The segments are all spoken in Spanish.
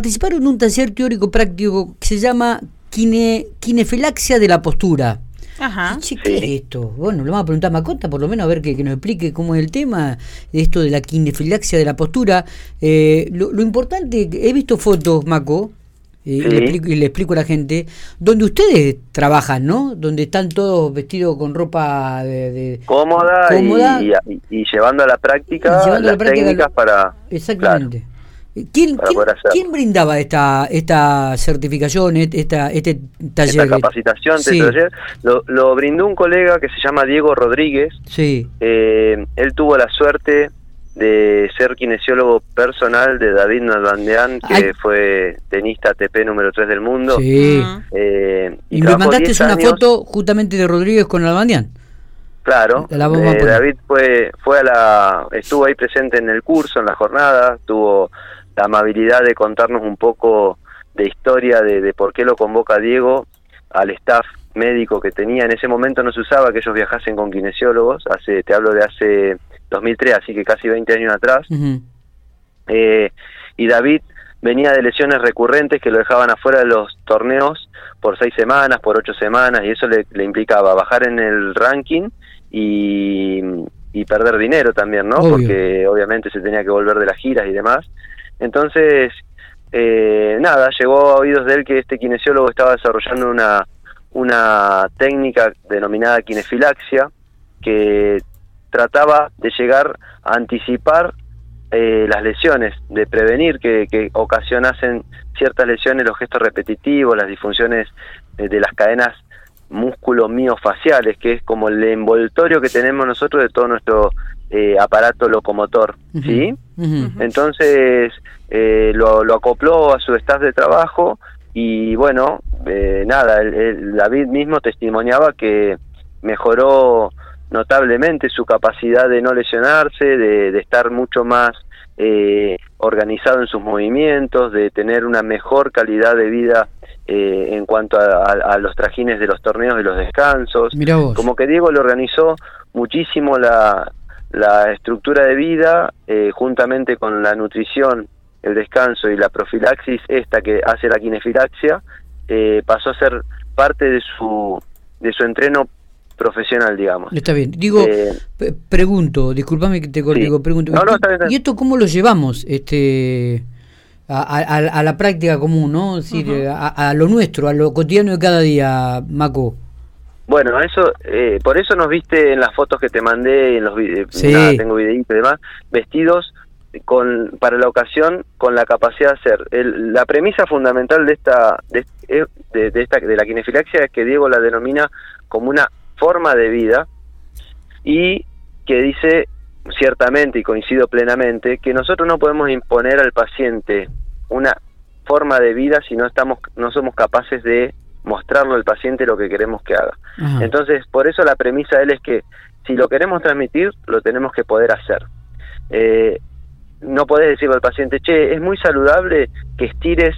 participaron en un taller teórico práctico que se llama Kine, Kinefilaxia de la postura. Ajá. Che, ¿Qué es esto? Bueno, lo vamos a preguntar a Macota, por lo menos a ver que, que nos explique cómo es el tema de esto de la kinefilaxia de la postura. Eh, lo, lo importante, he visto fotos, Maco, eh, y, Sí. le explico, y le explico a la gente, donde ustedes trabajan, ¿no? Donde están todos vestidos con ropa de... de- Cómoda, y- Cómoda. Y, y- y llevando a la práctica Y llevando a la las práctica técnicas para... Exactamente. ¿Quién, brindaba esta esta certificación, esta, este taller? Esta capacitación, este Sí. taller, lo, lo brindó un colega que se llama Diego Rodríguez. Sí, Eh, él tuvo la suerte de ser kinesiólogo personal de David Nalbandian, que Ay. fue tenista ATP número 3 del mundo. sí. Eh, Y me trabajó mandaste 10 una años- foto justamente de Rodríguez con Albandián. Claro, La eh. David fue, fue a la, estuvo ahí presente en el curso, en la jornada, tuvo la amabilidad de contarnos un poco de historia de, de por qué lo convoca Diego al staff médico que tenía. En ese momento no se usaba que ellos viajasen con kinesiólogos, hace, te hablo de hace 2003, así que casi 20 años atrás. Eh, y David venía de lesiones recurrentes que lo dejaban afuera de los torneos por seis semanas, por ocho semanas, y eso le, le implicaba bajar en el ranking y, y perder dinero también, ¿no? Obvio. Porque obviamente se tenía que volver de las giras y demás. Entonces, eh, nada, llegó a oídos de él que este kinesiólogo estaba desarrollando una, una técnica denominada kinefilaxia que trataba de llegar a anticipar eh, las lesiones, de prevenir que, que ocasionasen ciertas lesiones, los gestos repetitivos, las disfunciones eh, de las cadenas músculo miofaciales, que es como el envoltorio que tenemos nosotros de todo nuestro eh, aparato locomotor, ¿sí? Entonces eh, lo, lo acopló a su staff de trabajo y bueno, eh, nada, el- el David mismo testimoniaba que mejoró notablemente su capacidad de no lesionarse, de, de estar mucho más eh, organizado en sus movimientos, de tener una mejor calidad de vida eh, en cuanto a, a- a los trajines de los torneos y los descansos. Como que Diego le organizó muchísimo la, la estructura de vida, eh, juntamente con la nutrición, el descanso y la profilaxis, esta que hace la kinefilaxia, eh, pasó a ser parte de su, de su entreno profesional, digamos. Está bien. Digo, Eh, pregunto, discúlpame que te sí. digo, pregunto. No, no, ¿y- está bien, está bien. ¿Y esto cómo lo llevamos este a, a- a la práctica común, no? Es decir, a, a lo nuestro, a lo cotidiano de cada día, Maco. Bueno, eso, eh, por eso nos viste en las fotos que te mandé, en los vide- Sí. nada, tengo videitos y demás, vestidos con para la ocasión con la capacidad de hacer. El- la premisa fundamental de esta de, eh, de, de esta de la kinefilaxia es que Diego la denomina como una forma de vida y que dice ciertamente y coincido plenamente que nosotros no podemos imponer al paciente una forma de vida si no estamos no somos capaces de mostrarlo al paciente lo que queremos que haga. Ajá. Entonces, por eso la premisa de él es que si lo queremos transmitir, lo tenemos que poder hacer. Eh, no podés decirle al paciente, che, es muy saludable que estires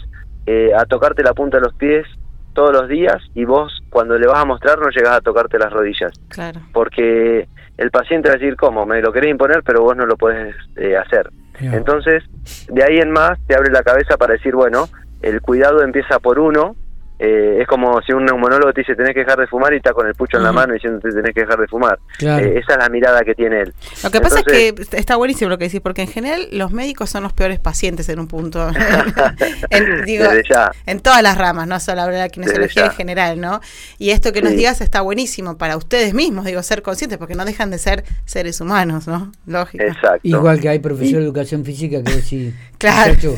eh, a tocarte la punta de los pies todos los días y vos cuando le vas a mostrar no llegas a tocarte las rodillas. Claro. Porque el paciente va a decir, ¿cómo? Me lo querés imponer, pero vos no lo podés eh, hacer. Entonces, de ahí en más te abre la cabeza para decir, bueno, el cuidado empieza por uno. Eh, es como si un neumonólogo te dice tenés que dejar de fumar y está con el pucho en la mano diciéndote tenés que dejar de fumar. Claro. Eh, esa es la mirada que tiene él. Lo que pasa es que está buenísimo lo que decís, porque en general los médicos son los peores pacientes en un punto. En- digo, en todas las ramas, no solo hablar de la kinesiología en general, ¿no? Y esto que nos Sí. digas está buenísimo para ustedes mismos, digo, ser conscientes, porque no dejan de ser seres humanos, ¿no? Lógico. Exacto. Igual que hay profesor de educación física que decís, Claro. muchacho,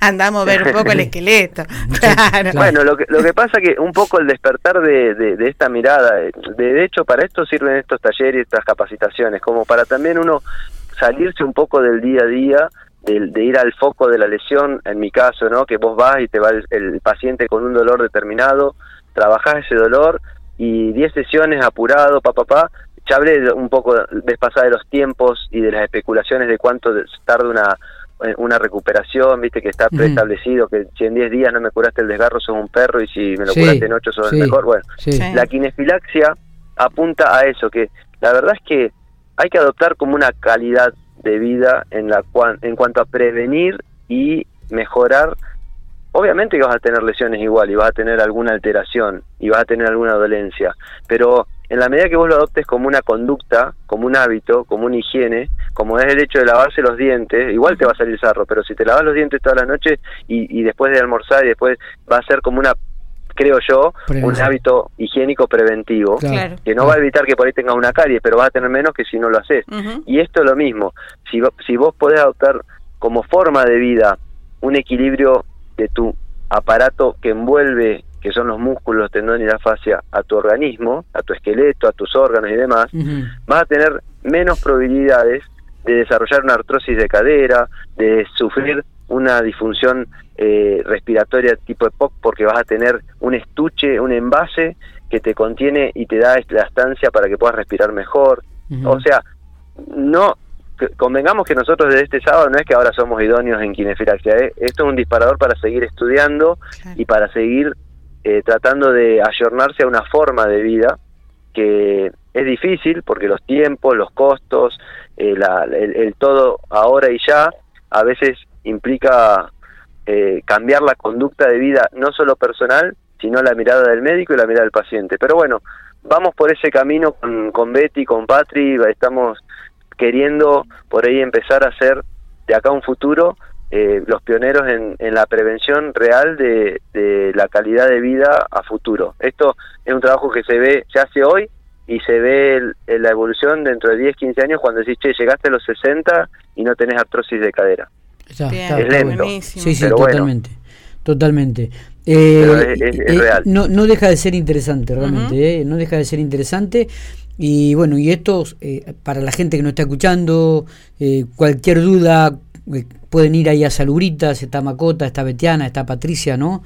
Andamos a ver un poco el esqueleto. Claro. Bueno, lo que, lo que pasa que un poco el despertar de, de, de esta mirada, de, de hecho para esto sirven estos talleres y estas capacitaciones, como para también uno salirse un poco del día a día, de, de ir al foco de la lesión, en mi caso, ¿no? Que vos vas y te va el, el paciente con un dolor determinado, trabajás ese dolor y 10 sesiones apurado, pa, pa, pa. Ya hablé un poco vez pasada de los tiempos y de las especulaciones de cuánto tarda una una recuperación, viste que está preestablecido, que si en 10 días no me curaste el desgarro sos un perro y si me lo Sí, curaste en 8 sos sí, el mejor. Bueno, sí. La kinefilaxia apunta a eso, que la verdad es que hay que adoptar como una calidad de vida en la cual, en cuanto a prevenir y mejorar obviamente que vas a tener lesiones igual y vas a tener alguna alteración y vas a tener alguna dolencia, pero en la medida que vos lo adoptes como una conducta, como un hábito, como una higiene, como es el hecho de lavarse los dientes, igual te va a salir sarro, pero si te lavas los dientes toda la noche y, y después de almorzar y después va a ser como una creo yo, un hábito higiénico preventivo, que no va a evitar que por ahí tengas una carie, pero vas a tener menos que si no lo haces. Y esto es lo mismo, si, si vos podés adoptar como forma de vida un equilibrio de tu aparato que envuelve, que son los músculos, los tendones y la fascia, a tu organismo, a tu esqueleto, a tus órganos y demás, vas a tener menos probabilidades de desarrollar una artrosis de cadera, de sufrir una disfunción eh, respiratoria tipo EPOC porque vas a tener un estuche, un envase que te contiene y te da la estancia para que puedas respirar mejor. O sea, no convengamos que nosotros desde este sábado no es que ahora somos idóneos en kinefilaxia, ¿eh? esto es un disparador para seguir estudiando y para seguir eh, tratando de ayornarse a una forma de vida que es difícil porque los tiempos, los costos, eh, el, todo ahora y ya a veces implica cambiar la conducta de vida no solo personal, sino la mirada del médico y la mirada del paciente. Pero bueno, vamos por ese camino con, con Betty, con Patri, estamos queriendo por ahí empezar a ser de acá un futuro eh, los pioneros en, en, la prevención real de, de, la calidad de vida a futuro. Esto es un trabajo que se ve, se hace hoy y se ve en la evolución dentro de 10, 15 años cuando decís, che, llegaste a los 60 y no tenés artrosis de cadera. es lento. Sí, sí, totalmente. Totalmente. Eh, es, eh, real. No, no deja de ser interesante, realmente. no deja de ser interesante. Y bueno, y esto, eh, para la gente que nos está escuchando, eh, cualquier duda, eh, pueden ir ahí a Salubritas, está Macota, está Betiana, está Patricia, ¿no?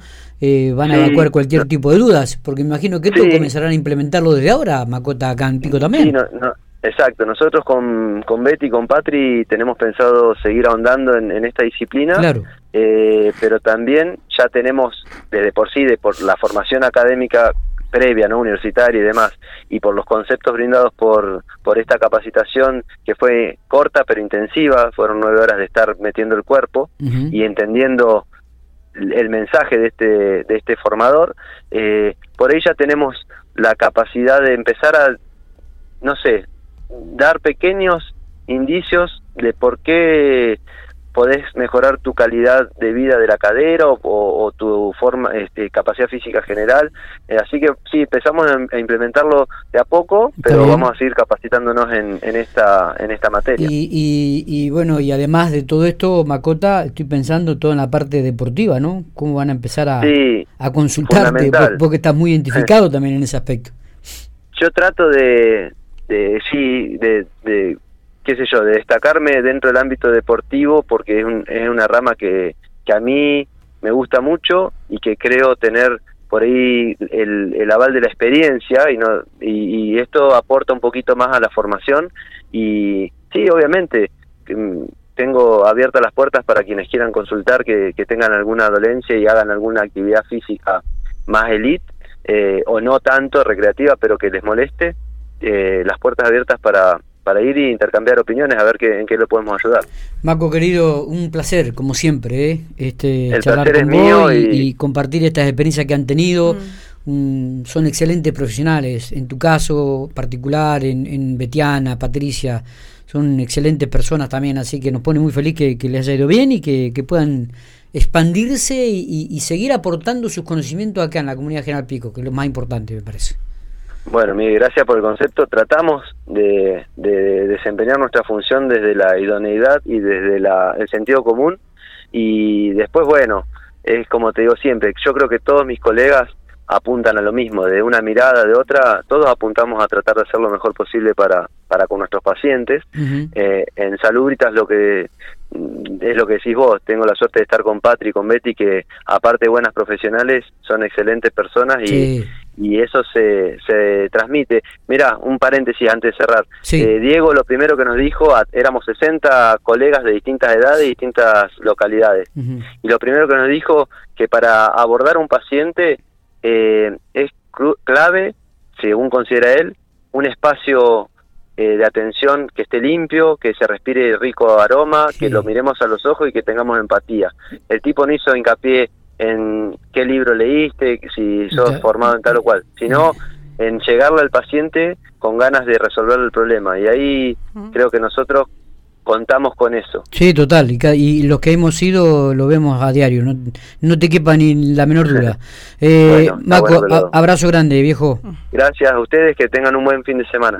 van a evacuar cualquier tipo de dudas, porque me imagino que esto comenzarán a implementarlo desde ahora, Macota, acá en Pico también. Sí, no, exacto. Nosotros con, con Betty y con Patri tenemos pensado seguir ahondando en, esta disciplina. Claro. pero también ya tenemos, desde por sí, de por la formación académica previa, ¿no? universitaria y demás, y por los conceptos brindados por, por esta capacitación que fue corta pero intensiva, fueron nueve horas de estar metiendo el cuerpo y entendiendo el mensaje de este, de este formador, eh, por ahí ya tenemos la capacidad de empezar a, no sé, dar pequeños indicios de por qué podés mejorar tu calidad de vida de la cadera o, tu forma este, capacidad física general. Eh, así que sí empezamos a, implementarlo de a poco pero vamos a seguir capacitándonos en, en esta en esta materia. Y, y, bueno y además de todo esto Macota estoy pensando todo en la parte deportiva no cómo van a empezar a, a consultarte porque estás muy identificado también en ese aspecto. Yo trato de, de sí de, de qué sé yo, de destacarme dentro del ámbito deportivo porque es, es una rama que, a mí me gusta mucho y que creo tener por ahí el, el aval de la experiencia y, no, y, esto aporta un poquito más a la formación. Y sí, obviamente mm, tengo abiertas las puertas para quienes quieran consultar que, que tengan alguna dolencia y hagan alguna actividad física más elite eh, o no tanto recreativa pero que les moleste eh, las puertas abiertas para, para ir y intercambiar opiniones a ver qué, en qué lo podemos ayudar. Marco querido, un placer, como siempre, ¿eh? este, El charlar con vos y, compartir estas experiencias que han tenido. Mm. son excelentes profesionales, en tu caso particular, en, en Betiana, Patricia, son excelentes personas también, así que nos pone muy feliz que, les haya ido bien y que, puedan expandirse y, y, seguir aportando sus conocimientos acá en la comunidad General Pico, que es lo más importante, me parece. Bueno, mi gracias por el concepto. Tratamos de, desempeñar nuestra función desde la idoneidad y desde el sentido común. Y después, bueno, es como te digo siempre, yo creo que todos mis colegas apuntan a lo mismo, de una mirada, de otra, todos apuntamos a tratar de hacer lo mejor posible para, para con nuestros pacientes. eh, en Salubritas lo que es lo que decís vos, tengo la suerte de estar con Patri y con Betty, que aparte de buenas profesionales, son excelentes personas y, y eso se, se transmite. Mira, un paréntesis antes de cerrar. Eh, Diego lo primero que nos dijo, éramos 60 colegas de distintas edades y distintas localidades, y lo primero que nos dijo que para abordar un paciente eh, es clave, según considera él, un espacio eh, de atención, que esté limpio, que se respire rico aroma, que lo miremos a los ojos y que tengamos empatía. El tipo no hizo hincapié en qué libro leíste, si sos formado en tal o cual, sino en llegarle al paciente con ganas de resolver el problema. Y ahí creo que nosotros contamos con eso. Sí, total, y, los que hemos ido lo vemos a diario, no, no te quepa ni la menor duda. Eh, abrazo grande, viejo. Gracias a ustedes, que tengan un buen fin de semana.